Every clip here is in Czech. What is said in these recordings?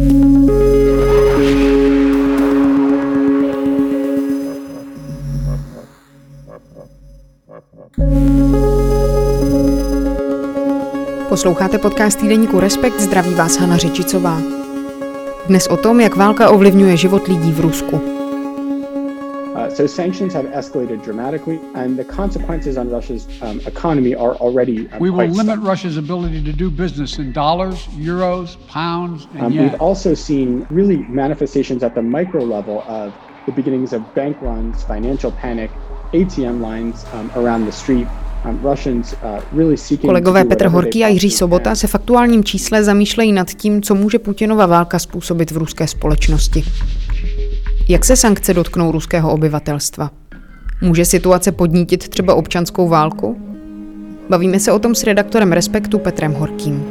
Posloucháte podcast týdeníku Respekt, zdraví vás Hana Řečicová. Dnes o tom, jak válka ovlivňuje život lidí v Rusku. So sanctions have escalated dramatically, and the consequences on Russia's um, economy are already um, We will limit Russia's ability to do business in dollars, euros, pounds, and um, yen. We've also seen really manifestations at the micro level of the beginnings of bank runs, financial panic, ATM lines um, around the street. Um, uh, Kolegové Petr Horký a Jiří Sobota se v aktuálním čísle zamýšlejí nad tím, co může Putinova válka způsobit v ruské společnosti. Jak se sankce dotknou ruského obyvatelstva? Může situace podnítit třeba občanskou válku? Bavíme se o tom s redaktorem Respektu Petrem Horkým.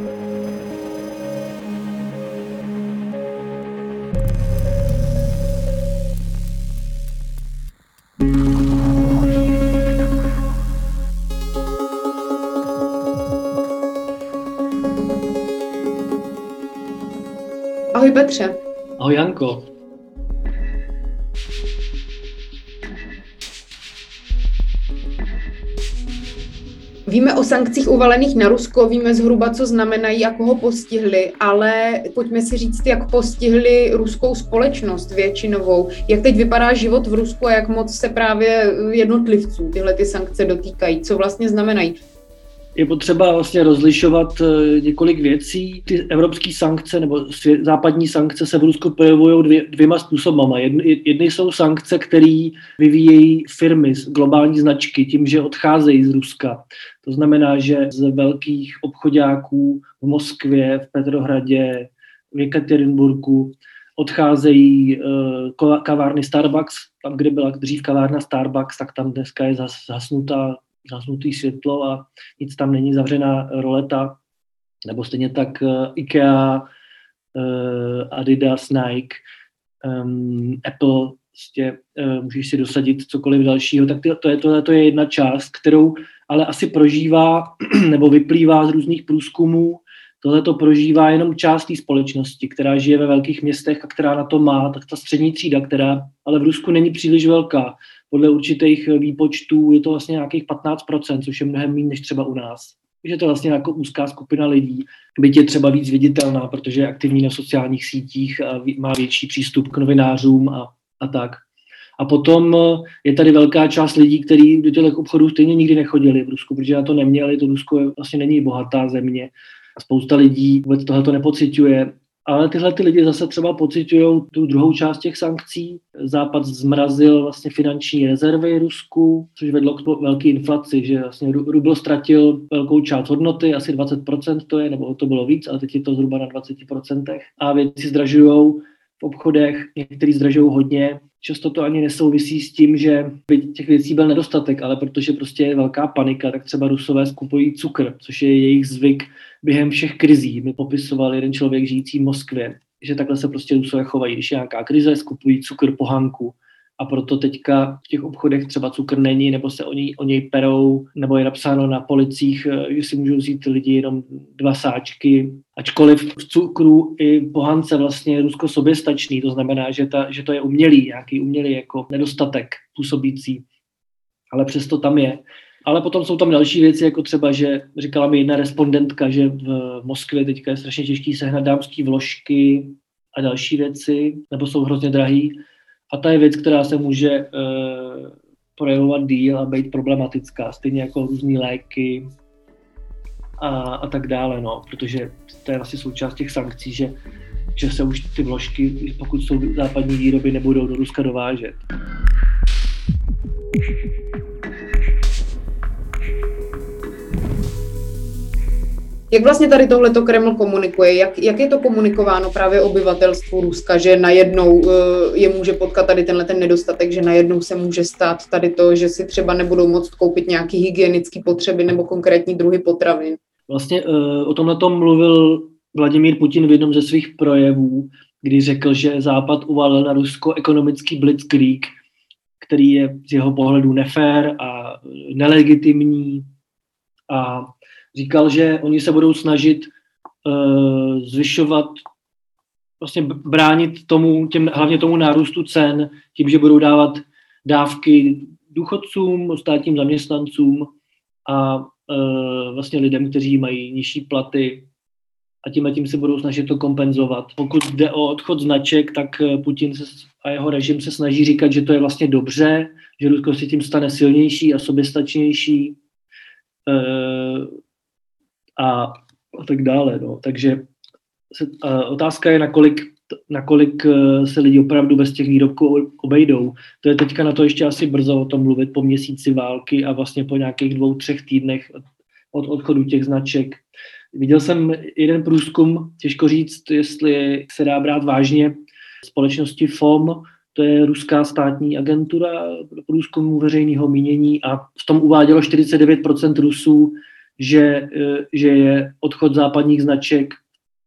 Ahoj Petře. Ahoj Janko. Víme o sankcích uvalených na Rusko, víme zhruba, co znamenají a koho postihly, ale pojďme si říct, jak postihly ruskou společnost většinovou. Jak teď vypadá život v Rusku a jak moc se právě jednotlivců tyhle ty sankce dotýkají, co vlastně znamenají je potřeba vlastně rozlišovat eh, několik věcí. Ty evropské sankce nebo západní sankce se v Rusku projevují dvě, dvěma způsobama. Jedny, jedny jsou sankce, které vyvíjejí firmy, globální značky, tím, že odcházejí z Ruska. To znamená, že z velkých obchodáků v Moskvě, v Petrohradě, v Jekaterinburgu odcházejí uh, kavárny Starbucks, tam, kde byla dřív kavárna Starbucks, tak tam dneska je zasnutá zasnutý světlo a nic tam není zavřená roleta, nebo stejně tak uh, IKEA, uh, Adidas, Nike, um, Apple, prostě, uh, můžeš si dosadit cokoliv dalšího, tak to, je, to, to je jedna část, kterou ale asi prožívá nebo vyplývá z různých průzkumů, tohle to prožívá jenom část té společnosti, která žije ve velkých městech a která na to má, tak ta střední třída, která ale v Rusku není příliš velká. Podle určitých výpočtů je to vlastně nějakých 15%, což je mnohem méně než třeba u nás. Takže to je vlastně jako úzká skupina lidí, byť je třeba víc viditelná, protože je aktivní na sociálních sítích a má větší přístup k novinářům a, a tak. A potom eh, je tady velká část lidí, kteří do těch obchodů stejně nikdy nechodili v Rusku, protože na to neměli. To Rusko je, vlastně není bohatá země. Spousta lidí vůbec tohle nepociťuje ale tyhle ty lidi zase třeba pocitují tu druhou část těch sankcí. Západ zmrazil vlastně finanční rezervy Rusku, což vedlo k velké inflaci, že vlastně rubl ztratil velkou část hodnoty, asi 20% to je, nebo to bylo víc, ale teď je to zhruba na 20%. A věci zdražují v obchodech, některý zdražují hodně. Často to ani nesouvisí s tím, že by těch věcí byl nedostatek, ale protože prostě je velká panika, tak třeba Rusové skupují cukr, což je jejich zvyk během všech krizí. Mi popisoval jeden člověk žijící v Moskvě, že takhle se prostě Rusové chovají. Když je nějaká krize, skupují cukr po hanku a proto teďka v těch obchodech třeba cukr není, nebo se o něj, o něj perou, nebo je napsáno na policích, eh, že si můžou vzít lidi jenom dva sáčky. Ačkoliv v cukru i pohance vlastně Rusko soběstačný, to znamená, že, ta, že to je umělý, nějaký umělý jako nedostatek působící, ale přesto tam je. Ale potom jsou tam další věci, jako třeba, že říkala mi jedna respondentka, že v Moskvě teďka je strašně těžký sehnat dámské vložky a další věci, nebo jsou hrozně drahý. A ta je věc, která se může uh, projevovat díl a být problematická, stejně jako různé léky a, a tak dále, no, protože to je vlastně součást těch sankcí, že, že se už ty vložky, pokud jsou západní výroby, nebudou do Ruska dovážet. Jak vlastně tady tohleto Kreml komunikuje? Jak, jak je to komunikováno právě obyvatelstvu Ruska, že najednou uh, je může potkat tady tenhle ten nedostatek, že najednou se může stát tady to, že si třeba nebudou moct koupit nějaký hygienické potřeby nebo konkrétní druhy potravin? Vlastně uh, o tomhle tom mluvil Vladimír Putin v jednom ze svých projevů, kdy řekl, že Západ uvalil na Rusko ekonomický blitzkrieg, který je z jeho pohledu nefér a nelegitimní a říkal, že oni se budou snažit uh, zvyšovat vlastně bránit tomu, těm, hlavně tomu nárůstu cen, tím, že budou dávat dávky důchodcům, státním zaměstnancům a e, vlastně lidem, kteří mají nižší platy a tím a tím se budou snažit to kompenzovat. Pokud jde o odchod značek, tak e, Putin se, a jeho režim se snaží říkat, že to je vlastně dobře, že Rusko se tím stane silnější a soběstačnější a, a tak dále. No. Takže se, a otázka je, nakolik, nakolik e, se lidi opravdu bez těch výrobků obejdou. To je teďka na to ještě asi brzo o tom mluvit po měsíci války a vlastně po nějakých dvou, třech týdnech od odchodu těch značek. Viděl jsem jeden průzkum, těžko říct, jestli se dá brát vážně, společnosti FOM, to je ruská státní agentura pro průzkumu veřejného mínění a v tom uvádělo 49% Rusů, že, e, že je odchod západních značek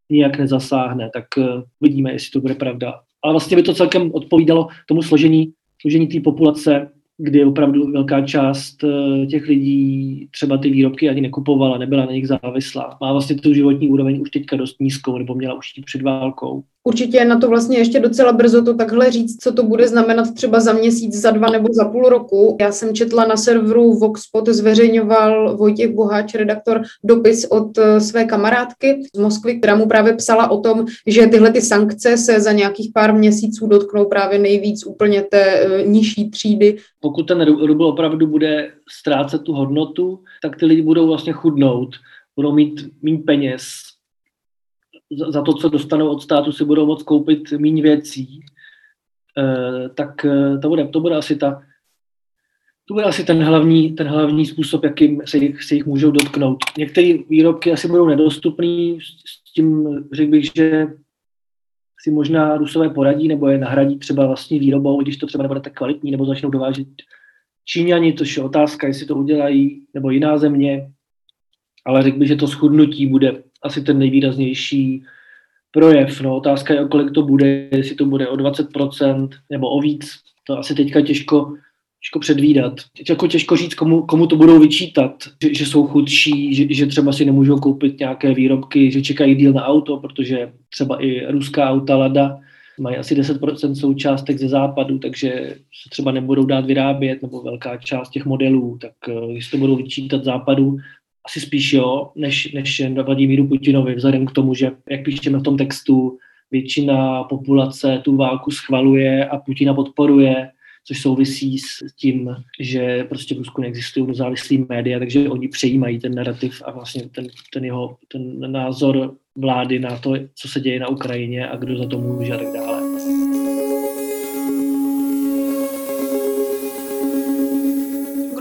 nijak nezasáhne, tak e, vidíme, jestli to bude pravda. Ale vlastně by to celkem odpovídalo tomu složení, složení té populace kdy opravdu velká část eh, těch lidí třeba ty výrobky ani nekupovala, nebyla na nich závislá. Má vlastně tu životní úroveň už teďka dost nízkou, nebo měla už před válkou. Určitě je na to vlastně ještě docela brzo to takhle říct, co to bude znamenat třeba za měsíc, za dva nebo za půl roku. Já jsem četla na serveru Voxpot, zveřejňoval Vojtěch Boháč, redaktor, dopis od eh, své kamarádky z Moskvy, která mu právě psala o tom, že tyhle ty sankce se za nějakých pár měsíců dotknou právě nejvíc úplně té eh, nižší třídy. Pokud ten rubl opravdu bude ztrácet tu hodnotu, tak ty lidi budou vlastně chudnout, budou mít méně peněz, za to, co dostanou od státu, si budou moct koupit méně věcí, eh, tak eh, to bude, to bude asi ta, to bude asi ten hlavní, ten hlavní způsob, jakým se jich, se jich můžou dotknout. Některé výrobky asi budou nedostupné, s tím řekl bych, že si možná Rusové poradí nebo je nahradí třeba vlastní výrobou, když to třeba nebude tak kvalitní, nebo začnou dovážet Číňani, což je otázka, jestli to udělají, nebo jiná země, ale řekl bych, že to schudnutí bude asi ten nejvýraznější projev. No, otázka je, o kolik to bude, jestli to bude o 20% nebo o víc. To asi teďka těžko, těžko předvídat. Jako těžko říct, komu, komu to budou vyčítat, že, že jsou chudší, že, že třeba si nemůžou koupit nějaké výrobky, že čekají díl na auto, protože třeba i ruská auta Lada mají asi 10% součástek ze západu, takže se třeba nebudou dát vyrábět, nebo velká část těch modelů, tak eh, když to budou vyčítat západu, asi spíš jo, než, než na Vladimíru Putinovi, vzhledem k tomu, že, jak píšeme v tom textu, většina populace tu válku schvaluje a Putina podporuje, což souvisí s tím, že prostě v Rusku neexistují nezávislý média, takže oni přejímají ten narrativ a vlastně ten, ten jeho ten názor vlády na to, co se děje na Ukrajině a kdo za to může a tak dále.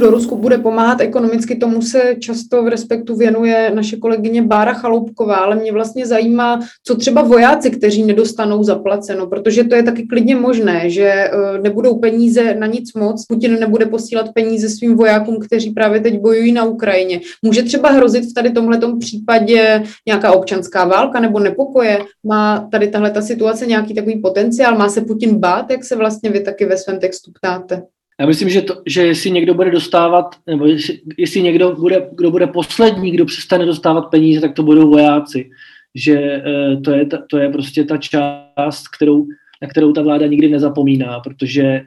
Kdo Rusku bude pomáhat ekonomicky, tomu se často v respektu věnuje naše kolegyně Bára Chaloupková, ale mě vlastně zajímá, co třeba vojáci, kteří nedostanou zaplaceno, protože to je taky klidně možné, že eh, nebudou peníze na nic moc, Putin nebude posílat peníze svým vojákům, kteří právě teď bojují na Ukrajině. Může třeba hrozit v tady tomhle případě nějaká občanská válka nebo nepokoje? Má tady tahle ta situace nějaký takový potenciál? Má se Putin bát, jak se vlastně vy taky ve svém textu ptáte? Já myslím, že, to, že jestli někdo bude dostávat, nebo jestli, jestli někdo bude, kdo bude poslední, kdo přestane dostávat peníze, tak to budou vojáci. Že e, to, je ta, to je prostě ta část, kterou, na kterou ta vláda nikdy nezapomíná, protože e,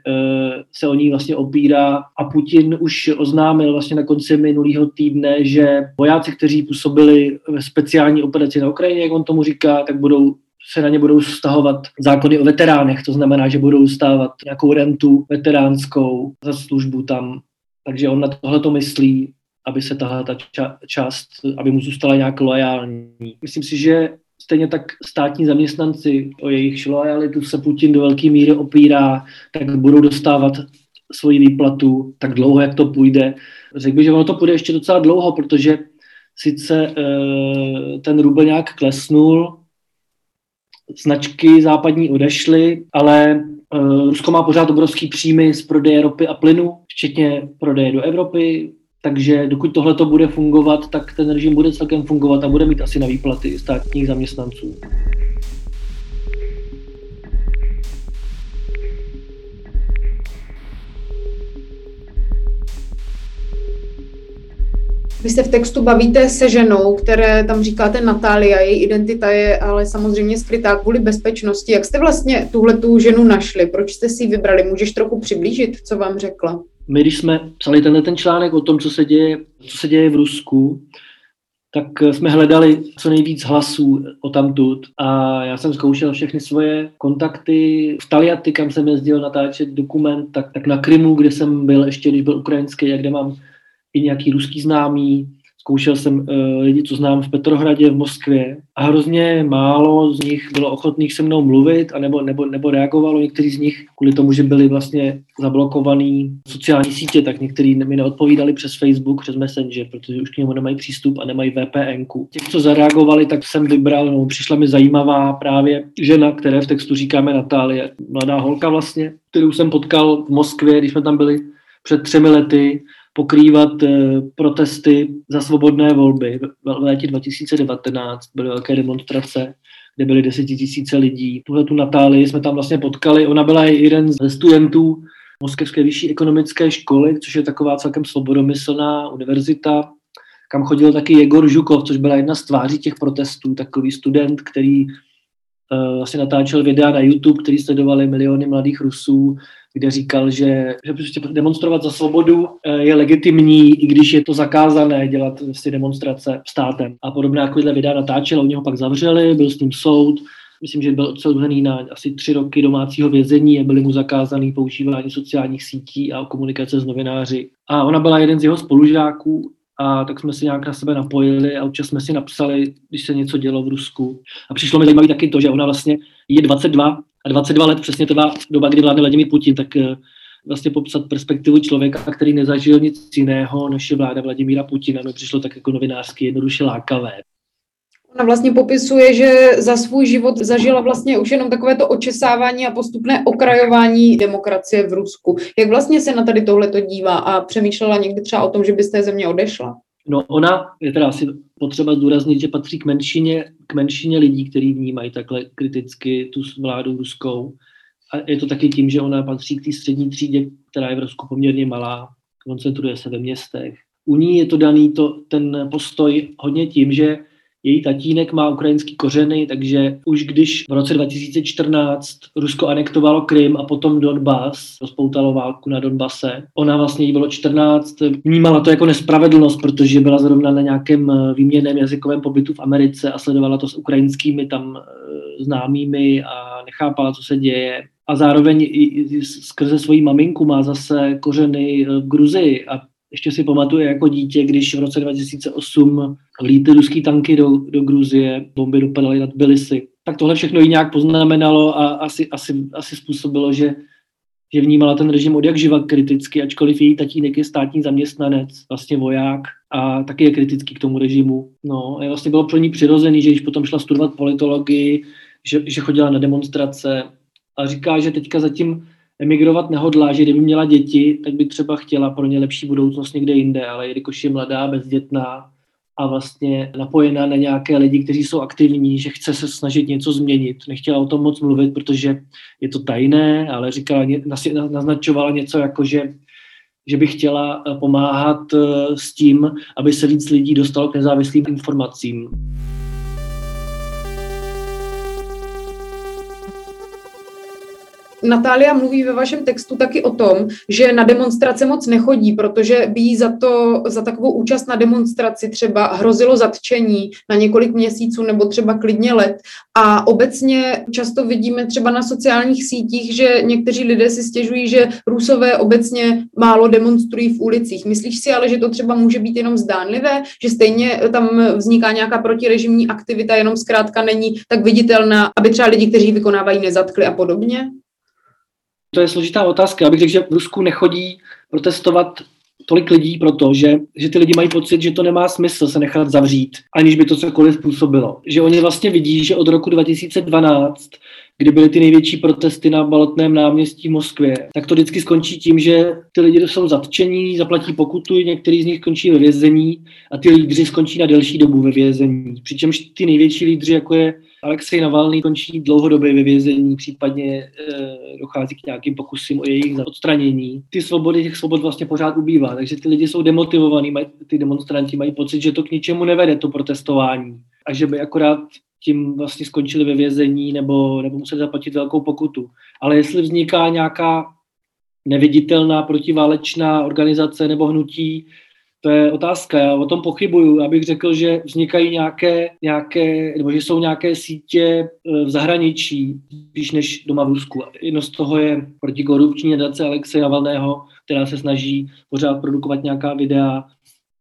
se o ní vlastně opírá a Putin už oznámil vlastně na konci minulého týdne, že vojáci, kteří působili ve speciální operaci na Ukrajině, jak on tomu říká, tak budou se na ně budou stahovat zákony o veteránech, to znamená, že budou stávat nějakou rentu veteránskou za službu tam. Takže on na tohle to myslí, aby se tahle ta ča- část, aby mu zůstala nějak loajální. Myslím si, že stejně tak státní zaměstnanci, o jejich lojalitu se Putin do velké míry opírá, tak budou dostávat svoji výplatu tak dlouho, jak to půjde. Řekl bych, že ono to půjde ještě docela dlouho, protože sice e, ten rubel nějak klesnul, značky západní odešly, ale uh, Rusko má pořád obrovský příjmy z prodeje ropy a plynu, včetně prodeje do Evropy, takže dokud tohle to bude fungovat, tak ten režim bude celkem fungovat a bude mít asi na výplaty státních zaměstnanců. Vy se v textu bavíte se ženou, které tam říkáte Natália, její identita je ale samozřejmě skrytá kvůli bezpečnosti. Jak jste vlastně tuhle tu ženu našli? Proč jste si ji vybrali? Můžeš trochu přiblížit, co vám řekla? My, když jsme psali tenhle ten článek o tom, co se děje, co se děje v Rusku, tak jsme hledali co nejvíc hlasů o tamtud a já jsem zkoušel všechny svoje kontakty v Taliaty, kam jsem jezdil natáčet dokument, tak, tak na Krymu, kde jsem byl ještě, když byl ukrajinský a kde mám i nějaký ruský známý, Zkoušel jsem uh, lidi, co znám v Petrohradě, v Moskvě a hrozně málo z nich bylo ochotných se mnou mluvit a nebo, nebo, nebo reagovalo. Někteří z nich kvůli tomu, že byli vlastně zablokovaný sociální sítě, tak někteří mi neodpovídali přes Facebook, přes Messenger, protože už k němu nemají přístup a nemají VPN. Těch, co zareagovali, tak jsem vybral, no, přišla mi zajímavá právě žena, které v textu říkáme Natálie, mladá holka vlastně, kterou jsem potkal v Moskvě, když jsme tam byli před třemi lety pokrývat eh, protesty za svobodné volby. V létě 2019 byly velké demonstrace, kde byly desetitisíce lidí. Tuhle tu Natálii jsme tam vlastně potkali. Ona byla jeden ze studentů Moskevské vyšší ekonomické školy, což je taková celkem svobodomyslná univerzita, kam chodil taky Jegor Žukov, což byla jedna z tváří těch protestů, takový student, který uh, vlastně natáčel videa na YouTube, který sledovali miliony mladých Rusů kde říkal, že, že prostě demonstrovat za svobodu eh, je legitimní, i když je to zakázané dělat si demonstrace státem. A podobné takovýhle videa natáčel, oni ho pak zavřeli, byl s ním soud, myslím, že byl odsouzený na asi tři roky domácího vězení a byly mu zakázaný používání sociálních sítí a komunikace s novináři. A ona byla jeden z jeho spolužáků a tak jsme si nějak na sebe napojili a občas jsme si napsali, když se něco dělo v Rusku. A přišlo mi zajímavé taky to, že ona vlastně je 22 a 22 let přesně to doba, kdy vládne Vladimír Putin, tak eh, vlastně popsat perspektivu člověka, který nezažil nic jiného, než je vláda Vladimíra Putina, mi přišlo tak jako novinářsky jednoduše lákavé. Ona vlastně popisuje, že za svůj život zažila vlastně už jenom takové to očesávání a postupné okrajování demokracie v Rusku. Jak vlastně se na tady tohle to dívá a přemýšlela někdy třeba o tom, že by z té země odešla? No ona, je teda asi potřeba zdůraznit, že patří k menšině, k menšině lidí, kteří vnímají takhle kriticky tu vládu ruskou. A je to taky tím, že ona patří k té střední třídě, která je v Rusku poměrně malá, koncentruje se ve městech. U ní je to daný to, ten postoj hodně tím, že její tatínek má ukrajinský kořeny, takže už když v roce 2014 Rusko anektovalo Krym a potom Donbass, rozpoutalo válku na Donbase, ona vlastně jí bylo 14, vnímala to jako nespravedlnost, protože byla zrovna na nějakém eh, výměném jazykovém pobytu v Americe a sledovala to s ukrajinskými tam eh, známými a nechápala, co se děje. A zároveň i skrze svoji maminku má zase kořeny v Gruzii a ještě si pamatuje jako dítě, když v roce 2008 líty ruský tanky do, do Gruzie, bomby dopadaly nad Tbilisi. Tak tohle všechno jí nějak poznamenalo a asi, asi, asi způsobilo, že, že vnímala ten režim od jak živa kriticky, ačkoliv její tatínek je státní zaměstnanec, vlastně voják a taky je kritický k tomu režimu. No, a vlastně bylo pro ní přirozený, že když potom šla studovat politologii, že, že chodila na demonstrace a říká, že teďka zatím emigrovat nehodlá, že kdyby měla děti, tak by třeba chtěla pro ně lepší budoucnost někde jinde, ale jelikož je mladá, bezdětná a vlastně napojená na nějaké lidi, kteří jsou aktivní, že chce se snažit něco změnit. Nechtěla o tom moc mluvit, protože je to tajné, ale říkala, naznačovala něco jako, že že by chtěla eh, pomáhat eh, s tím, aby se víc lidí dostalo k nezávislým informacím. Natália mluví ve vašem textu taky o tom, že na demonstrace moc nechodí, protože by jí za, to, za takovou účast na demonstraci třeba hrozilo zatčení na několik měsíců nebo třeba klidně let. A obecně často vidíme třeba na sociálních sítích, že někteří lidé si stěžují, že Rusové obecně málo demonstrují v ulicích. Myslíš si ale, že to třeba může být jenom zdánlivé, že stejně tam vzniká nějaká protirežimní aktivita, jenom zkrátka není tak viditelná, aby třeba lidi, kteří vykonávají, nezatkli a podobně? To je složitá otázka. Já bych řekl, že v Rusku nechodí protestovat tolik lidí, protože že ty lidi mají pocit, že to nemá smysl se nechat zavřít, aniž by to cokoliv způsobilo. Že oni vlastně vidí, že od roku 2012 kdy byly ty největší protesty na Balotném náměstí v Moskvě, tak to vždycky skončí tím, že ty lidi jsou zatčení, zaplatí pokutu, některý z nich končí ve vězení a ty lídři skončí na delší dobu ve vězení. Přičemž ty největší lídři, jako je Alexej Navalny, končí dlouhodobě ve vězení, případně e, dochází k nějakým pokusům o jejich odstranění. Ty svobody, těch svobod vlastně pořád ubývá, takže ty lidi jsou demotivovaní, maj, ty demonstranti mají pocit, že to k ničemu nevede, to protestování. A že by akorát tím vlastně skončili ve vězení nebo, nebo museli zaplatit velkou pokutu. Ale jestli vzniká nějaká neviditelná protiválečná organizace nebo hnutí, to je otázka, já o tom pochybuju. Já bych řekl, že vznikají nějaké, nějaké nebo že jsou nějaké sítě e, v zahraničí, spíš než doma v Rusku. Jedno z toho je protikorupční nadace Alexeje Navalného, která se snaží pořád produkovat nějaká videa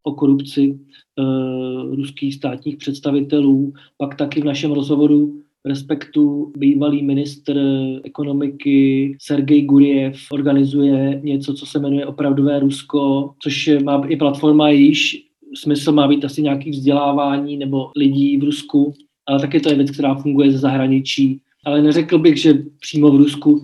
o korupci uh, ruských státních představitelů. Pak taky v našem rozhovoru Respektu bývalý ministr ekonomiky Sergej Guriev organizuje něco, co se jmenuje Opravdové Rusko, což má i platforma již smysl má být asi nějaký vzdělávání nebo lidí v Rusku, ale taky to je věc, která funguje ze zahraničí. Ale neřekl bych, že přímo v Rusku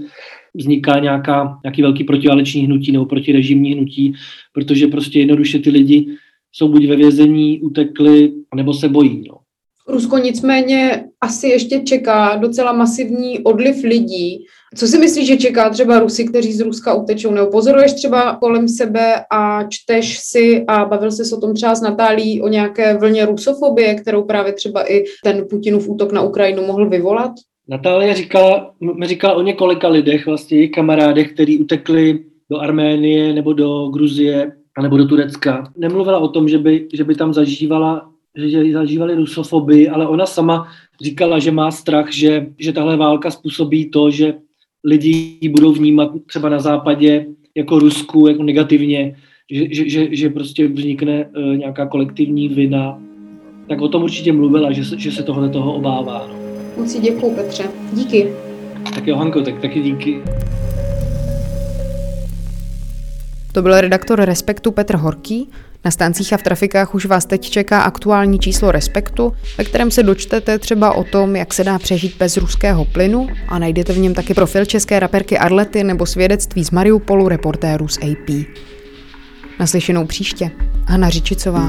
vzniká nějaká, nějaký velký protiválečný hnutí nebo protirežimní hnutí, protože prostě jednoduše ty lidi jsou buď ve vězení, utekli, nebo se bojí. No. Rusko nicméně asi ještě čeká docela masivní odliv lidí. Co si myslíš, že čeká třeba Rusy, kteří z Ruska utečou? Nebo pozoruješ třeba kolem sebe a čteš si a bavil se o tom třeba s Natálí o nějaké vlně rusofobie, kterou právě třeba i ten Putinův útok na Ukrajinu mohl vyvolat? Natálie říkala, mi říkala o několika lidech, vlastně kamarádech, kteří utekli do Arménie nebo do Gruzie nebo do Turecka. Nemluvila o tom, že by, že by tam zažívala že zažívali rusofobii, ale ona sama říkala, že má strach, že, že tahle válka způsobí to, že lidi budou vnímat třeba na západě jako Rusku jako negativně, že, že, že, že prostě vznikne uh, nějaká kolektivní vina. Tak o tom určitě mluvila, že se, že se tohle toho obává. No. Moc si děkuju, Petře. Díky. Tak jo, Hanko, tak taky díky. To byl redaktor Respektu Petr Horký. Na stancích a v trafikách už vás teď čeká aktuální číslo Respektu, ve kterém se dočtete třeba o tom, jak se dá přežít bez ruského plynu a najdete v něm taky profil české raperky Arlety nebo svědectví z Mariupolu reportérů z AP. Naslyšenou příště. Hana Řičicová.